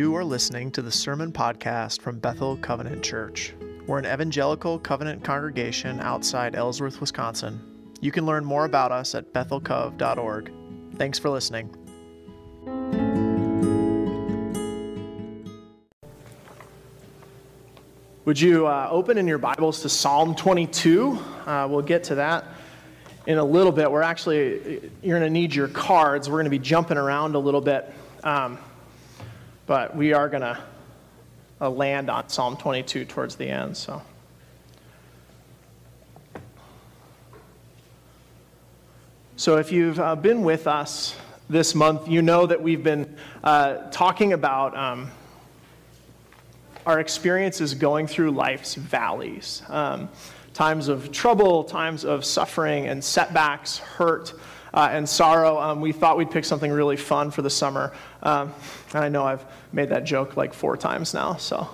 You are listening to the Sermon Podcast from Bethel Covenant Church. We're an evangelical covenant congregation outside Ellsworth, Wisconsin. You can learn more about us at bethelcov.org. Thanks for listening. Would you uh, open in your Bibles to Psalm 22? Uh, we'll get to that in a little bit. We're actually, you're going to need your cards. We're going to be jumping around a little bit. Um, but we are going to uh, land on Psalm 22 towards the end. So. So, if you've uh, been with us this month, you know that we've been uh, talking about um, our experiences going through life's valleys um, times of trouble, times of suffering and setbacks, hurt. Uh, and sorrow, um, we thought we'd pick something really fun for the summer. Um, and I know I've made that joke like four times now, so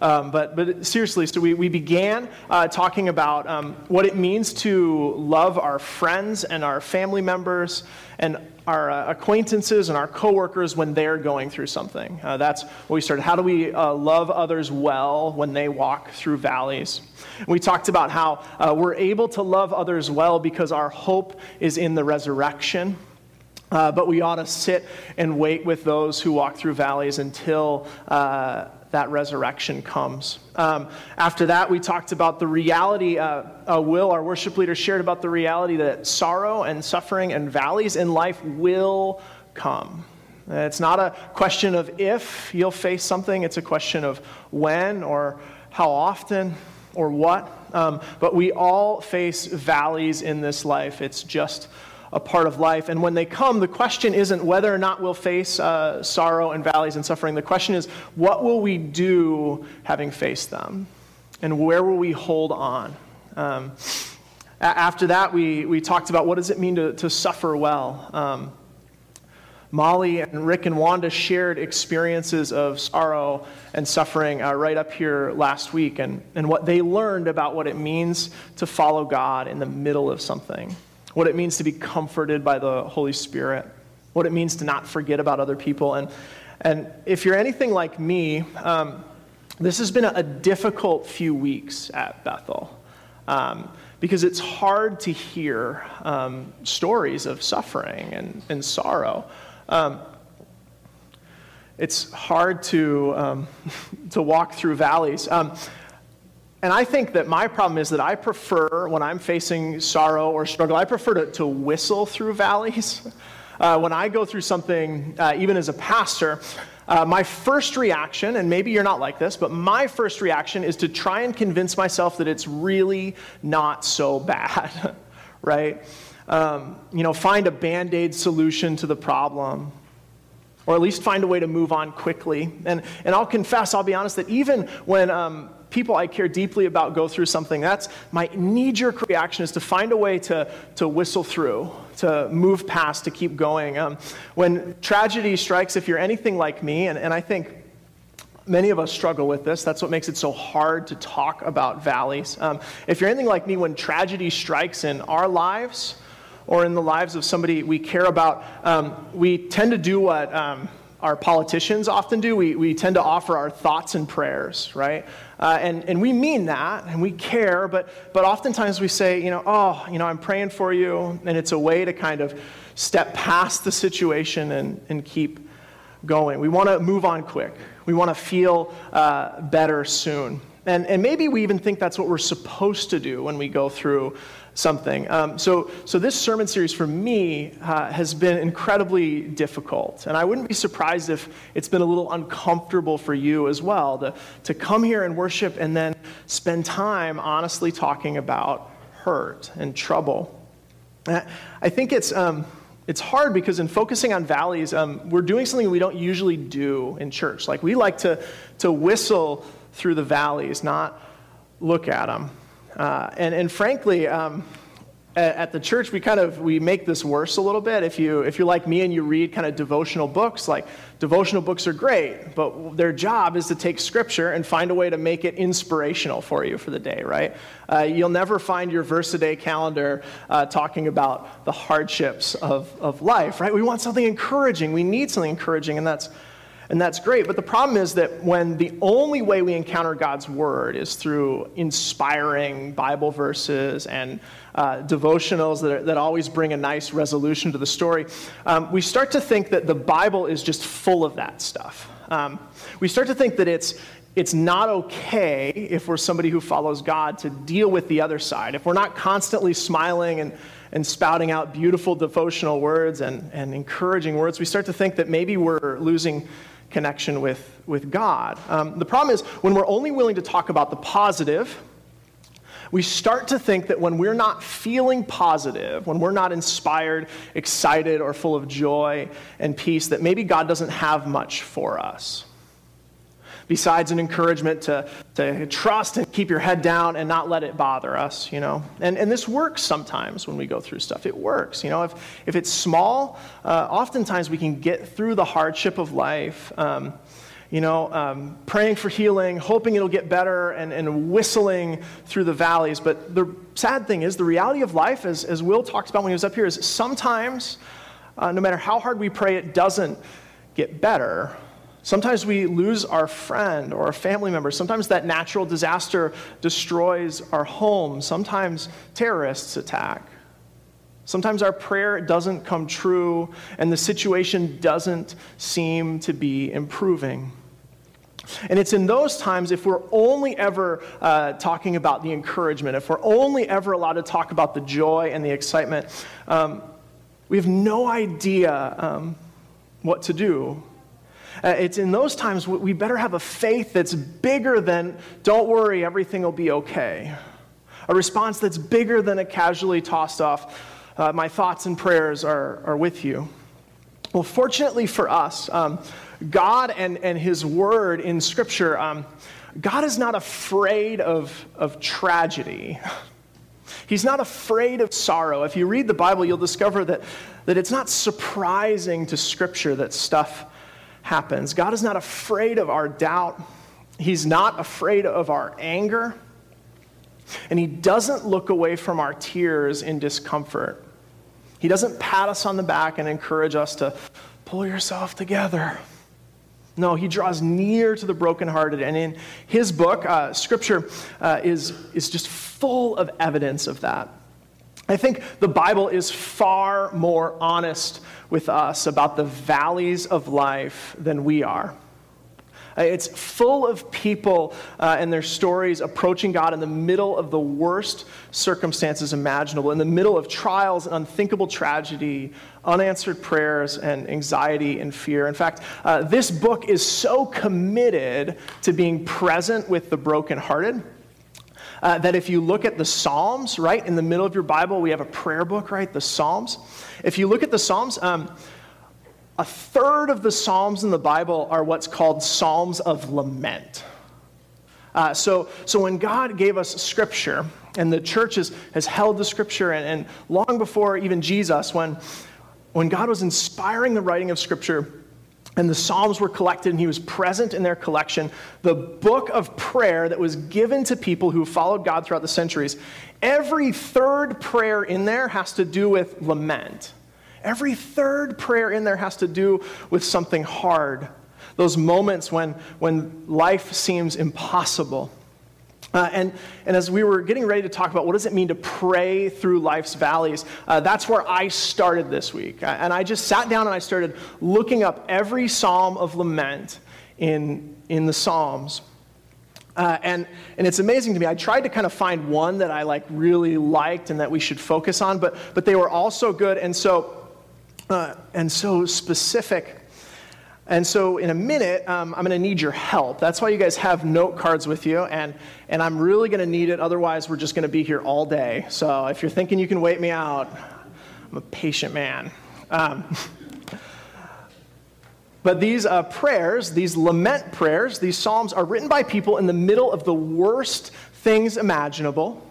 um, but, but seriously, so we, we began uh, talking about um, what it means to love our friends and our family members and our uh, acquaintances and our coworkers when they're going through something. Uh, that's what we started. How do we uh, love others well when they walk through valleys? We talked about how uh, we're able to love others well because our hope is in the resurrection. Uh, but we ought to sit and wait with those who walk through valleys until uh, that resurrection comes. Um, after that, we talked about the reality. Uh, uh, Will, our worship leader, shared about the reality that sorrow and suffering and valleys in life will come. It's not a question of if you'll face something, it's a question of when or how often or what. Um, but we all face valleys in this life. It's just a part of life. And when they come, the question isn't whether or not we'll face uh, sorrow and valleys and suffering. The question is, what will we do having faced them? And where will we hold on? Um, after that, we, we talked about what does it mean to, to suffer well. Um, Molly and Rick and Wanda shared experiences of sorrow and suffering uh, right up here last week and, and what they learned about what it means to follow God in the middle of something what it means to be comforted by the Holy Spirit, what it means to not forget about other people. And, and if you're anything like me, um, this has been a, difficult few weeks at Bethel. Um, because it's hard to hear um, stories of suffering and, and sorrow. Um, it's hard to, um, to walk through valleys. And I think that my problem is that I prefer, when I'm facing sorrow or struggle, I prefer to, to whistle through valleys. Uh, when I go through something, uh, even as a pastor, uh, my first reaction, and maybe you're not like this, but my first reaction is to try and convince myself that it's really not so bad, right? Um, you know, find a band aid solution to the problem, or at least find a way to move on quickly. And, and I'll confess, I'll be honest, that even when um, people I care deeply about go through something, that's my knee jerk reaction is to find a way to, to whistle through, to move past, to keep going. Um, when tragedy strikes, if you're anything like me, and, and I think many of us struggle with this. That's what makes it so hard to talk about valleys. Um, if you're anything like me, when tragedy strikes in our lives or in the lives of somebody we care about, um, we tend to do what um, our politicians often do. We, we tend to offer our thoughts and prayers, right? Uh, and, and we mean that and we care, but, but oftentimes we say, you know, oh, you know, I'm praying for you. And it's a way to kind of step past the situation and, and keep going. We want to move on quick, we want to feel uh, better soon. And, and maybe we even think that's what we're supposed to do when we go through something. Um, so, so this sermon series for me uh, has been incredibly difficult. And I wouldn't be surprised if it's been a little uncomfortable for you as well to, to come here and worship and then spend time honestly talking about hurt and trouble. I think it's, um, it's hard because in focusing on valleys, um, we're doing something we don't usually do in church. Like we like to, to whistle through the valleys, not look at them. Uh, and, and frankly, um, at, at the church, we kind of we make this worse a little bit. If you if you're like me and you read kind of devotional books, like devotional books are great, but their job is to take scripture and find a way to make it inspirational for you for the day, right? Uh, you'll never find your verse a day calendar uh, talking about the hardships of, of life, right? We want something encouraging. We need something encouraging, and that's And that's great. But the problem is that when the only way we encounter God's word is through inspiring Bible verses and uh, devotionals that, are, that always bring a nice resolution to the story, um, we start to think that the Bible is just full of that stuff. Um, we start to think that it's, it's not okay if we're somebody who follows God to deal with the other side. If we're not constantly smiling and and spouting out beautiful devotional words and, and encouraging words, we start to think that maybe we're losing connection with, with God. Um, the problem is when we're only willing to talk about the positive, we start to think that when we're not feeling positive, when we're not inspired, excited, or full of joy and peace, that maybe God doesn't have much for us besides an encouragement to, to trust and keep your head down and not let it bother us, you know. And, and this works sometimes when we go through stuff. It works, you know. If, if it's small, uh, oftentimes we can get through the hardship of life. Um, you know, um, praying for healing, hoping it'll get better, and, and whistling through the valleys. But the sad thing is, the reality of life, as, as Will talked about when he was up here, is sometimes, uh, no matter how hard we pray, it doesn't get better. Sometimes we lose our friend or a family member. Sometimes that natural disaster destroys our home. Sometimes terrorists attack. Sometimes our prayer doesn't come true and the situation doesn't seem to be improving. And it's in those times, if we're only ever uh, talking about the encouragement, if we're only ever allowed to talk about the joy and the excitement, um, we have no idea um, what to do uh, it's in those times we better have a faith that's bigger than, don't worry, everything will be okay. A response that's bigger than a casually tossed off, uh, my thoughts and prayers are, are with you. Well, fortunately for us, um, God and, and His Word in Scripture, um, God is not afraid of, of tragedy. He's not afraid of sorrow. If you read the Bible, you'll discover that, that it's not surprising to Scripture that stuff happens. God is not afraid of our doubt, He's not afraid of our anger, and He doesn't look away from our tears in discomfort. He doesn't pat us on the back and encourage us to pull yourself together. No, he draws near to the brokenhearted. And in his book, uh, Scripture uh, is, is just full of evidence of that. I think the Bible is far more honest with us about the valleys of life than we are. Uh, it's full of people uh, and their stories approaching God in the middle of the worst circumstances imaginable, in the middle of trials and unthinkable tragedy, unanswered prayers, and anxiety and fear. In fact, uh, this book is so committed to being present with the brokenhearted uh, that if you look at the Psalms, right, in the middle of your Bible, we have a prayer book, right, the Psalms. If you look at the Psalms, um, a third of the Psalms in the Bible are what's called Psalms of lament. Uh, so, so when God gave us Scripture, and the church has, has held the Scripture, and, and long before even Jesus, when, when God was inspiring the writing of Scripture, and the Psalms were collected, and he was present in their collection. The book of prayer that was given to people who followed God throughout the centuries. Every third prayer in there has to do with lament. Every third prayer in there has to do with something hard. Those moments when, when life seems impossible. Uh, and, and as we were getting ready to talk about what does it mean to pray through life's valleys, uh, that's where I started this week. And I just sat down and I started looking up every psalm of lament in, in the Psalms. Uh, and, and it's amazing to me. I tried to kind of find one that I like really liked and that we should focus on, but, but they were all so good and so, uh, and so specific. And so, in a minute, um, I'm going to need your help. That's why you guys have note cards with you, and, and I'm really going to need it. Otherwise, we're just going to be here all day. So, if you're thinking you can wait me out, I'm a patient man. Um, but these uh, prayers, these lament prayers, these psalms are written by people in the middle of the worst things imaginable.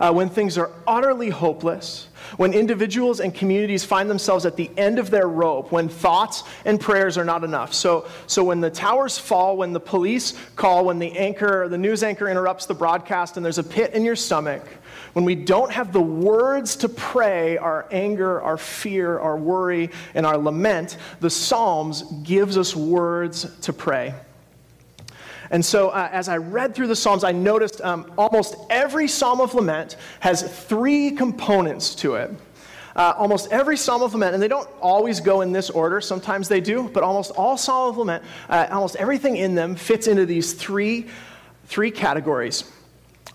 Uh, when things are utterly hopeless, when individuals and communities find themselves at the end of their rope, when thoughts and prayers are not enough. So, so when the towers fall, when the police call, when the anchor, the news anchor interrupts the broadcast, and there's a pit in your stomach, when we don't have the words to pray our anger, our fear, our worry, and our lament, the Psalms gives us words to pray. And so, uh, as I read through the Psalms, I noticed um, almost every Psalm of Lament has three components to it. Uh, almost every Psalm of Lament, and they don't always go in this order, sometimes they do, but almost all Psalm of Lament, uh, almost everything in them fits into these three, three categories.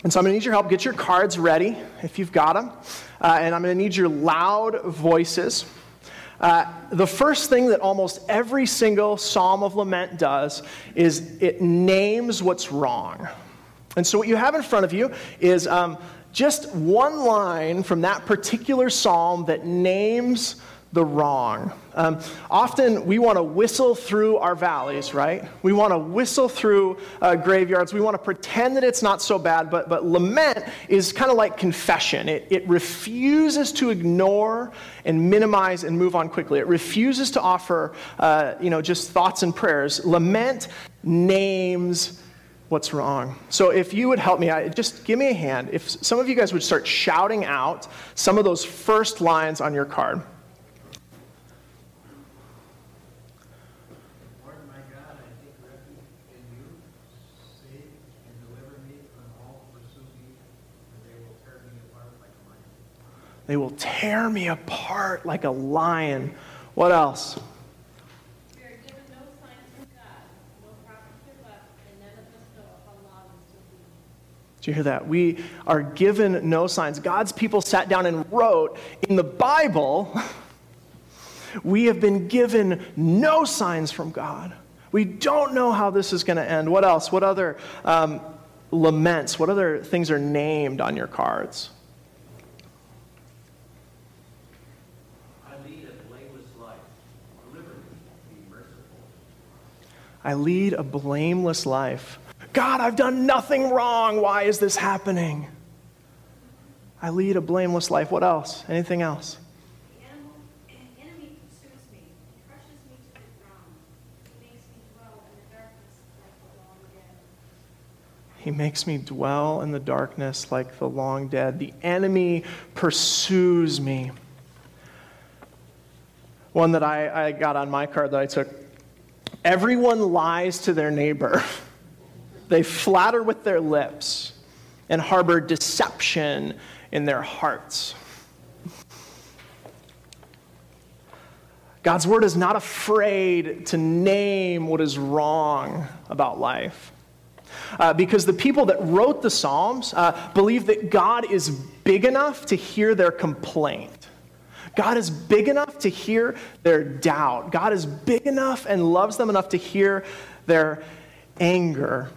And so I'm going to need your help. Get your cards ready if you've got them. Uh, and I'm going to need your loud voices. Uh, the first thing that almost every single psalm of lament does is it names what's wrong. And so, what you have in front of you is um, just one line from that particular psalm that names the wrong. Um, often we want to whistle through our valleys, right? We want to whistle through uh, graveyards. We want to pretend that it's not so bad, but, but lament is kind of like confession. It, it refuses to ignore and minimize and move on quickly. It refuses to offer, uh, you know, just thoughts and prayers. Lament names what's wrong. So if you would help me, I, just give me a hand. If some of you guys would start shouting out some of those first lines on your card. They will tear me apart like a lion. What else? Do you hear that? We are given no signs. God's people sat down and wrote in the Bible, we have been given no signs from God. We don't know how this is going to end. What else? What other um, laments? What other things are named on your cards? I lead a blameless life. God, I've done nothing wrong. Why is this happening? I lead a blameless life. What else? Anything else? He makes me dwell in the darkness like the long dead. The enemy pursues me. One that I, I got on my card that I took Everyone lies to their neighbor. They flatter with their lips and harbor deception in their hearts. God's word is not afraid to name what is wrong about life. Uh, because the people that wrote the Psalms uh, believe that God is big enough to hear their complaint. God is big enough to hear their doubt. God is big enough and loves them enough to hear their anger.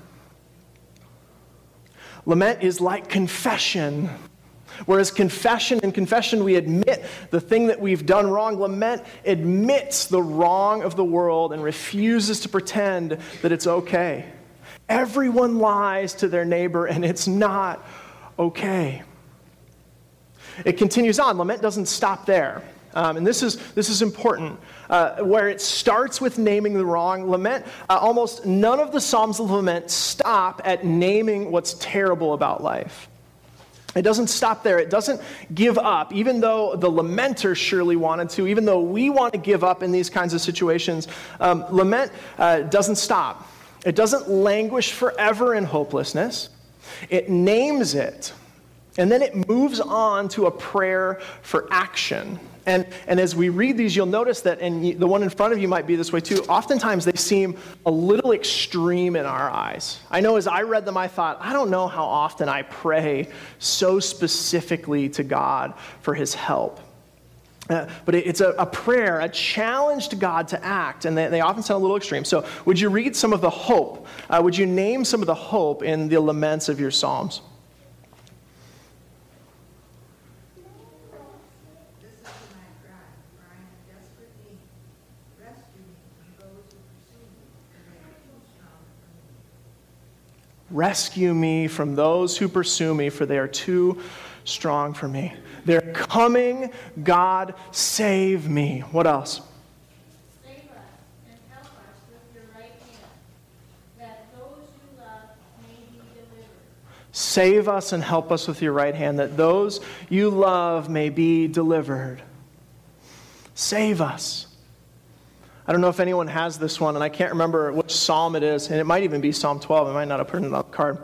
Lament is like confession. Whereas confession, in confession, we admit the thing that we've done wrong. Lament admits the wrong of the world and refuses to pretend that it's okay. Everyone lies to their neighbor, and it's not okay. It continues on. Lament doesn't stop there. Um, and this is, this is important. Uh, where it starts with naming the wrong, lament, uh, almost none of the Psalms of Lament stop at naming what's terrible about life. It doesn't stop there. It doesn't give up, even though the lamenter surely wanted to, even though we want to give up in these kinds of situations. Um, lament uh, doesn't stop. It doesn't languish forever in hopelessness. It names it and then it moves on to a prayer for action. And, and as we read these, you'll notice that, and the one in front of you might be this way too, oftentimes they seem a little extreme in our eyes. I know as I read them, I thought, I don't know how often I pray so specifically to God for his help. Uh, but it, it's a, a, prayer, a challenge to God to act, and they, they, often sound a little extreme. So, would you read some of the hope? Uh, would you name some of the hope in the laments of your Psalms? Rescue me from those who pursue me, for they are too strong for me. They're coming. God, save me. What else? Save us and help us with your right hand, that those you love may be delivered. Save us I don't know if anyone has this one, and I can't remember which psalm it is, and it might even be Psalm 12. I might not have put it on the card.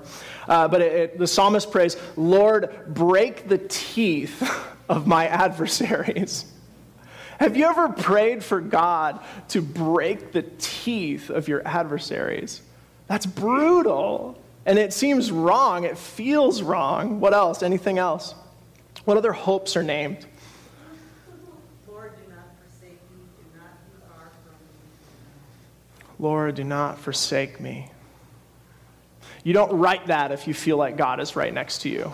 Uh, but it, it, the psalmist prays, Lord, break the teeth of my adversaries. Have you ever prayed for God to break the teeth of your adversaries? That's brutal. And it seems wrong. It feels wrong. What else? Anything else? What other hopes are named? Lord, do not forsake me. You don't write that if you feel like God is right next to you.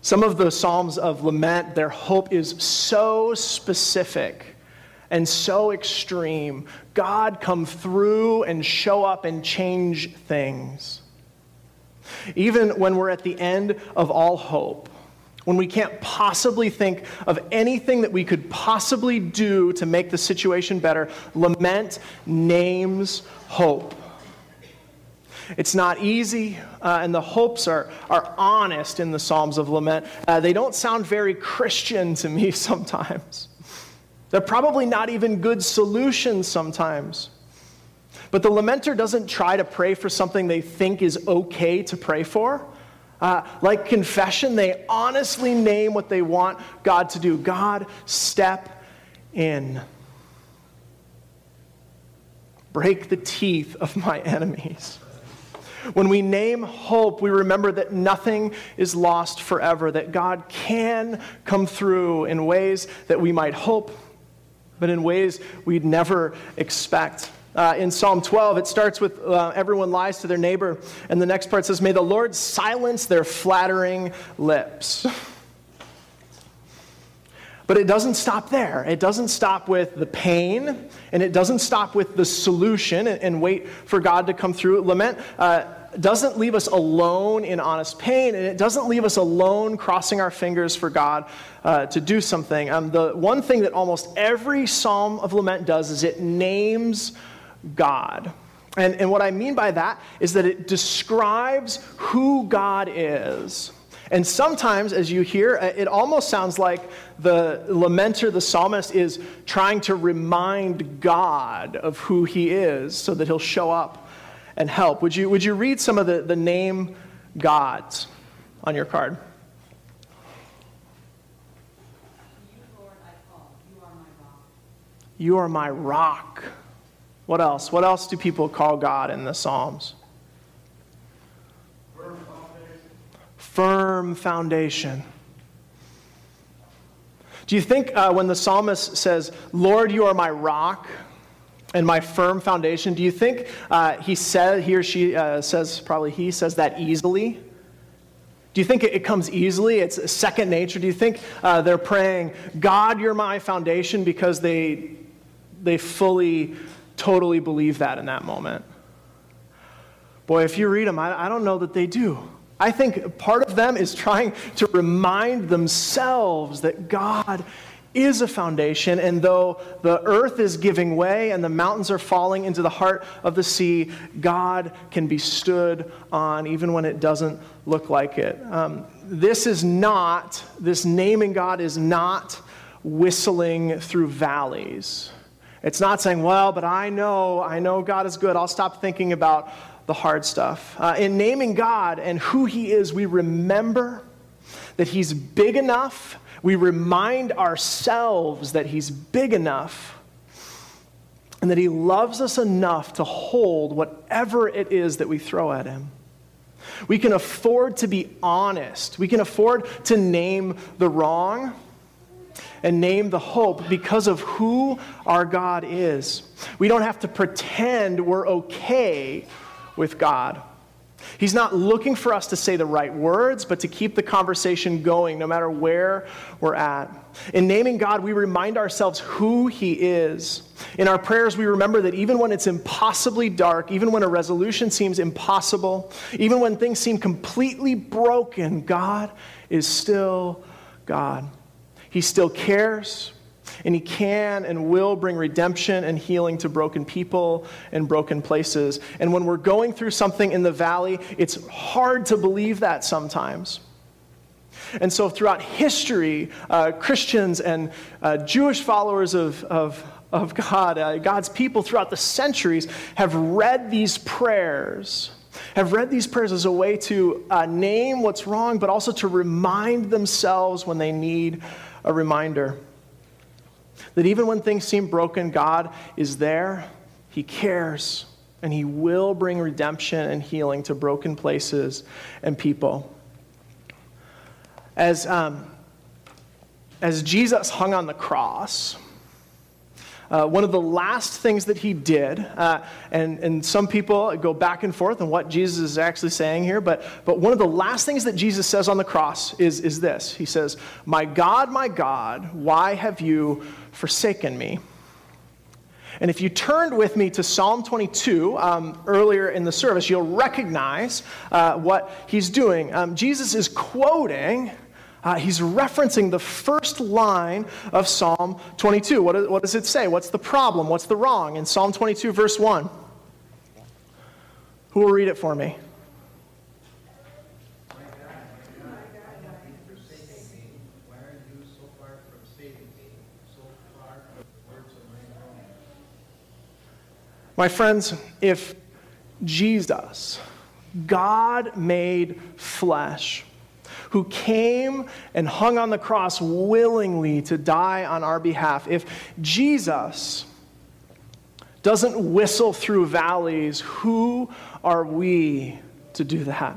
Some of the Psalms of lament, their hope is so specific and so extreme. God, come through and show up and change things. Even when we're at the end of all hope, when we can't possibly think of anything that we could possibly do to make the situation better, lament names hope. It's not easy, uh, and the hopes are, are honest in the Psalms of Lament. Uh, they don't sound very Christian to me sometimes. They're probably not even good solutions sometimes. But the lamenter doesn't try to pray for something they think is okay to pray for. Uh, like confession, they honestly name what they want God to do. God, step in. Break the teeth of my enemies. When we name hope, we remember that nothing is lost forever, that God can come through in ways that we might hope, but in ways we'd never expect. Uh, in Psalm 12, it starts with uh, everyone lies to their neighbor, and the next part says, May the Lord silence their flattering lips. But it doesn't stop there. It doesn't stop with the pain, and it doesn't stop with the solution and, and wait for God to come through. Lament uh, doesn't leave us alone in honest pain, and it doesn't leave us alone crossing our fingers for God uh, to do something. Um, the one thing that almost every psalm of lament does is it names God. And, and what I mean by that is that it describes who God is. And sometimes, as you hear, uh, it almost sounds like the lamenter, the psalmist, is trying to remind God of who he is so that he'll show up and help. Would you, would you read some of the, the name gods on your card? You are my rock. What else? What else do people call God in the Psalms? Firm foundation. Do you think uh, when the psalmist says, Lord, you are my rock and my firm foundation, do you think uh, he said, he or she uh, says, probably he says that easily? Do you think it comes easily? It's second nature. Do you think uh, they're praying, God, you're my foundation because they, they fully totally believe that in that moment. Boy, if you read them, I, I don't know that they do. I think part of them is trying to remind themselves that God is a foundation, and though the earth is giving way and the mountains are falling into the heart of the sea, God can be stood on even when it doesn't look like it. Um, this is not, this naming God is not whistling through valleys. It's not saying, well, but I know, I know God is good. I'll stop thinking about the hard stuff. Uh, in naming God and who He is, we remember that He's big enough. We remind ourselves that He's big enough and that He loves us enough to hold whatever it is that we throw at Him. We can afford to be honest. We can afford to name the wrong and name the hope because of who our God is. We don't have to pretend we're okay with God. He's not looking for us to say the right words, but to keep the conversation going no matter where we're at. In naming God, we remind ourselves who He is. In our prayers, we remember that even when it's impossibly dark, even when a resolution seems impossible, even when things seem completely broken, God is still God. He still cares, and He can and will bring redemption and healing to broken people and broken places. And when we're going through something in the valley, it's hard to believe that sometimes. And so, throughout history, uh, Christians and uh, Jewish followers of, of, of God, uh, God's people throughout the centuries, have read these prayers have read these prayers as a way to uh, name what's wrong, but also to remind themselves when they need a reminder. That even when things seem broken, God is there, He cares, and He will bring redemption and healing to broken places and people. As, um, as Jesus hung on the cross, uh, one of the last things that he did, uh, and, and some people go back and forth on what Jesus is actually saying here, but, but one of the last things that Jesus says on the cross is, is this He says, My God, my God, why have you forsaken me? And if you turned with me to Psalm 22 um, earlier in the service, you'll recognize uh, what he's doing. Um, Jesus is quoting uh, he's referencing the first line of Psalm 22. What, what does it say? What's the problem? What's the wrong? In Psalm 22, verse 1. Who will read it for me? My friends, if Jesus, God made flesh, who came and hung on the cross willingly to die on our behalf, if Jesus doesn't whistle through valleys, who are we to do that?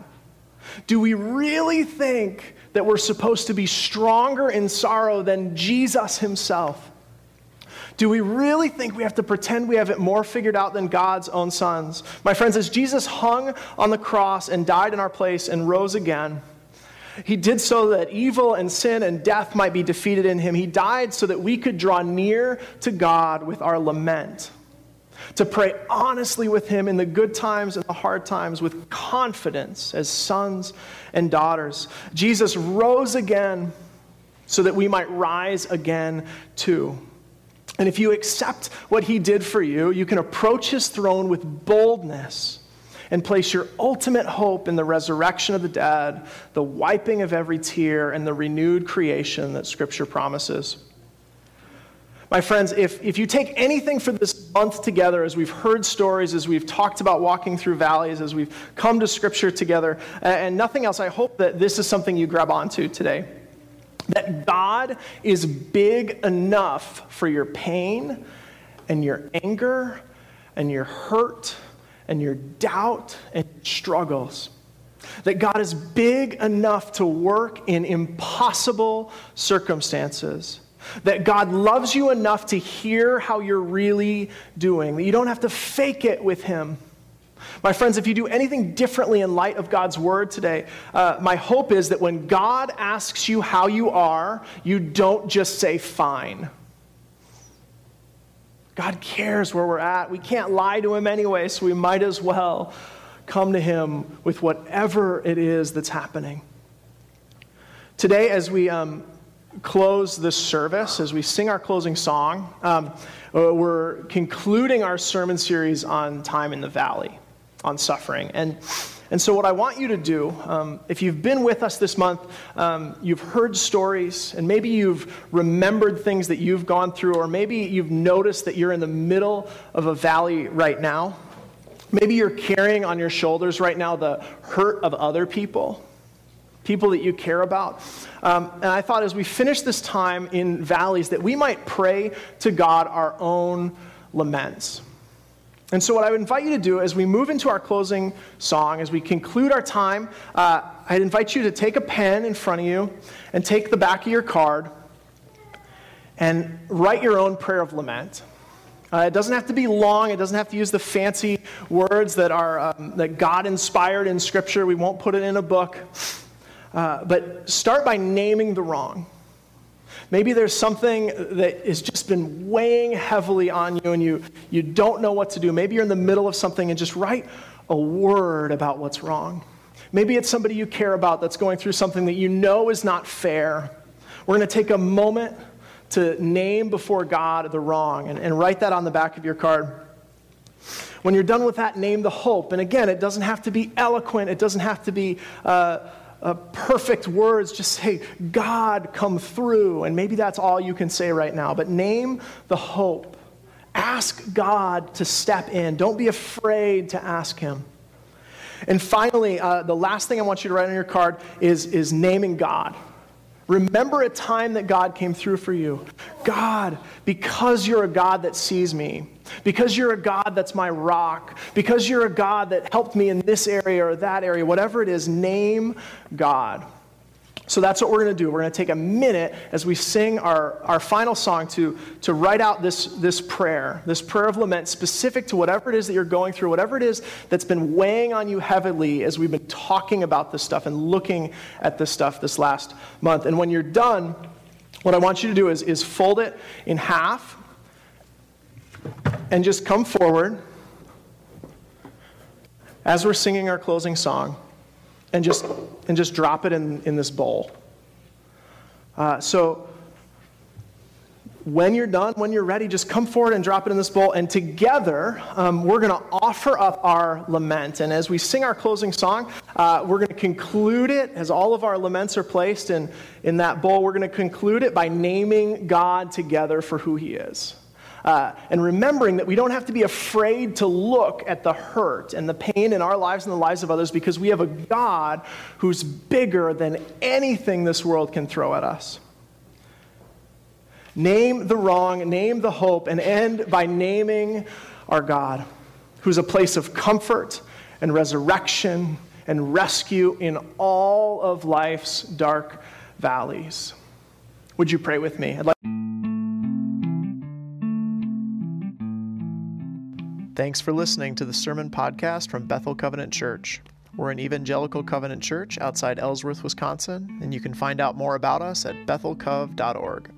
Do we really think that we're supposed to be stronger in sorrow than Jesus himself? Do we really think we have to pretend we have it more figured out than God's own sons? My friends, as Jesus hung on the cross and died in our place and rose again, he did so that evil and sin and death might be defeated in him. He died so that we could draw near to God with our lament, to pray honestly with him in the good times and the hard times with confidence as sons and daughters. Jesus rose again so that we might rise again too. And if you accept what he did for you, you can approach his throne with boldness and place your ultimate hope in the resurrection of the dead, the wiping of every tear, and the renewed creation that Scripture promises. My friends, if, if you take anything for this month together, as we've heard stories, as we've talked about walking through valleys, as we've come to Scripture together, and nothing else, I hope that this is something you grab onto today. That God is big enough for your pain and your anger and your hurt and your doubt and struggles. That God is big enough to work in impossible circumstances. That God loves you enough to hear how you're really doing. That you don't have to fake it with Him. My friends, if you do anything differently in light of God's word today, uh, my hope is that when God asks you how you are, you don't just say fine. God cares where we're at. We can't lie to Him anyway, so we might as well come to Him with whatever it is that's happening. Today, as we um, close this service, as we sing our closing song, um, uh, we're concluding our sermon series on time in the valley, on suffering. And and so, what I want you to do, um, if you've been with us this month, um, you've heard stories, and maybe you've remembered things that you've gone through, or maybe you've noticed that you're in the middle of a valley right now. Maybe you're carrying on your shoulders right now the hurt of other people, people that you care about. Um, and I thought as we finish this time in valleys, that we might pray to God our own laments. And so, what I would invite you to do as we move into our closing song, as we conclude our time, uh, I'd invite you to take a pen in front of you and take the back of your card and write your own prayer of lament. Uh, it doesn't have to be long. It doesn't have to use the fancy words that are um, that God inspired in Scripture. We won't put it in a book. Uh, but start by naming the wrong. Maybe there's something that has just been weighing heavily on you and you, you don't know what to do. Maybe you're in the middle of something and just write a word about what's wrong. Maybe it's somebody you care about that's going through something that you know is not fair. We're going to take a moment to name before God the wrong and, and write that on the back of your card. When you're done with that, name the hope. And again, it doesn't have to be eloquent, it doesn't have to be. Uh, uh, perfect words. Just say, God, come through. And maybe that's all you can say right now. But name the hope. Ask God to step in. Don't be afraid to ask Him. And finally, uh, the last thing I want you to write on your card is, is naming God. Remember a time that God came through for you. God, because you're a God that sees me, because you're a God that's my rock, because you're a God that helped me in this area or that area, whatever it is, name God. So that's what we're going to do. We're going to take a minute as we sing our, our final song to, to write out this, this prayer, this prayer of lament specific to whatever it is that you're going through, whatever it is that's been weighing on you heavily as we've been talking about this stuff and looking at this stuff this last month. And when you're done, what I want you to do is, is fold it in half and just come forward as we're singing our closing song and just, and just drop it in, in this bowl. Uh, so when you're done, when you're ready, just come forward and drop it in this bowl. And together, um, we're going to offer up our lament. And as we sing our closing song, uh, we're going to conclude it, as all of our laments are placed in, in that bowl, we're going to conclude it by naming God together for who He is. Uh, and remembering that we don't have to be afraid to look at the hurt and the pain in our lives and the lives of others because we have a God who's bigger than anything this world can throw at us. Name the wrong, name the hope, and end by naming our God, who's a place of comfort and resurrection and rescue in all of life's dark valleys. Would you pray with me? Thanks for listening to the Sermon Podcast from Bethel Covenant Church. We're an evangelical covenant church outside Ellsworth, Wisconsin, and you can find out more about us at bethelcov.org.